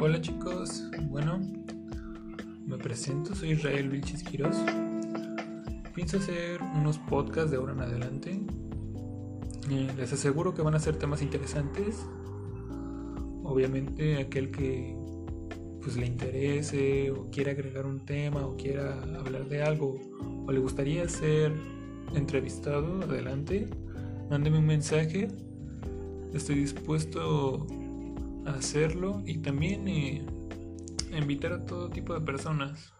Hola chicos, bueno, me presento, soy Israel Vilchis Quiroz. Pienso hacer unos podcasts de ahora en adelante. Eh, les aseguro que van a ser temas interesantes. Obviamente aquel que pues le interese o quiera agregar un tema o quiera hablar de algo o le gustaría ser entrevistado, adelante, mándeme un mensaje. Estoy dispuesto hacerlo y también eh, invitar a todo tipo de personas.